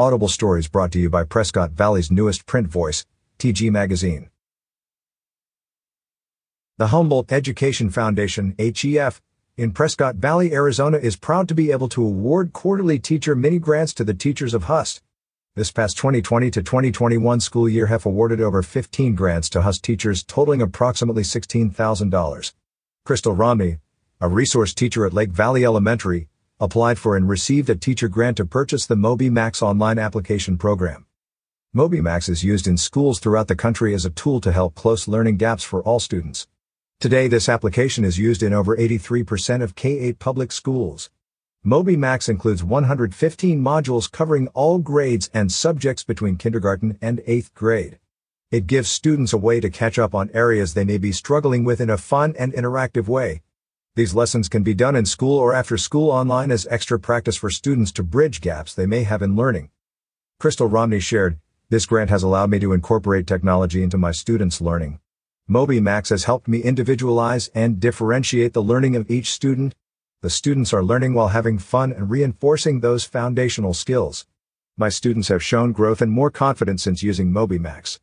Audible Stories brought to you by Prescott Valley's newest print voice, TG Magazine. The Humboldt Education Foundation, HEF, in Prescott Valley, Arizona is proud to be able to award quarterly teacher mini grants to the teachers of HUSD. This past 2020 to 2021 school year HEF awarded over 15 grants to HUSD teachers totaling approximately $16,000. Crystal Romney, a resource teacher at Lake Valley Elementary, applied for and received a teacher grant to purchase the MobyMax online application program. MobyMax is used in schools throughout the country as a tool to help close learning gaps for all students. Today this application is used in over 83% of K-8 public schools. MobyMax includes 115 modules covering all grades and subjects between kindergarten and 8th grade. It gives students a way to catch up on areas they may be struggling with in a fun and interactive way, these lessons can be done in school or after school online as extra practice for students to bridge gaps they may have in learning. Crystal Romney shared, this grant has allowed me to incorporate technology into my students' learning. MobyMax has helped me individualize and differentiate the learning of each student. The students are learning while having fun and reinforcing those foundational skills. My students have shown growth and more confidence since using MobyMax.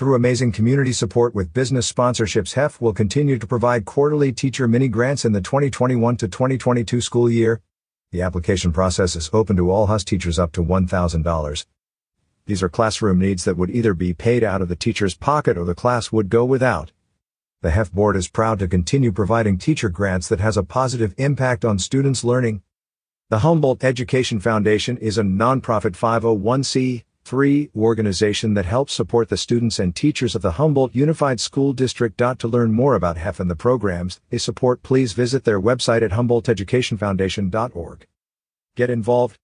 Through amazing community support with business sponsorships, HEF will continue to provide quarterly teacher mini grants in the 2021 to 2022 school year. The application process is open to all HUS teachers up to $1,000. These are classroom needs that would either be paid out of the teacher's pocket or the class would go without. The HEF board is proud to continue providing teacher grants that has a positive impact on students' learning. The Humboldt Education Foundation is a nonprofit 501c 3. Organization that helps support the students and teachers of the Humboldt Unified School District. To learn more about HEF and the programs they support, please visit their website at humboldteducationfoundation.org. Get involved.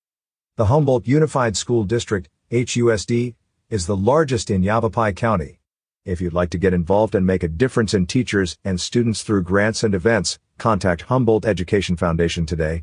The Humboldt Unified School District, HUSD, is the largest in Yavapai County. If you'd like to get involved and make a difference in teachers and students through grants and events, contact Humboldt Education Foundation today.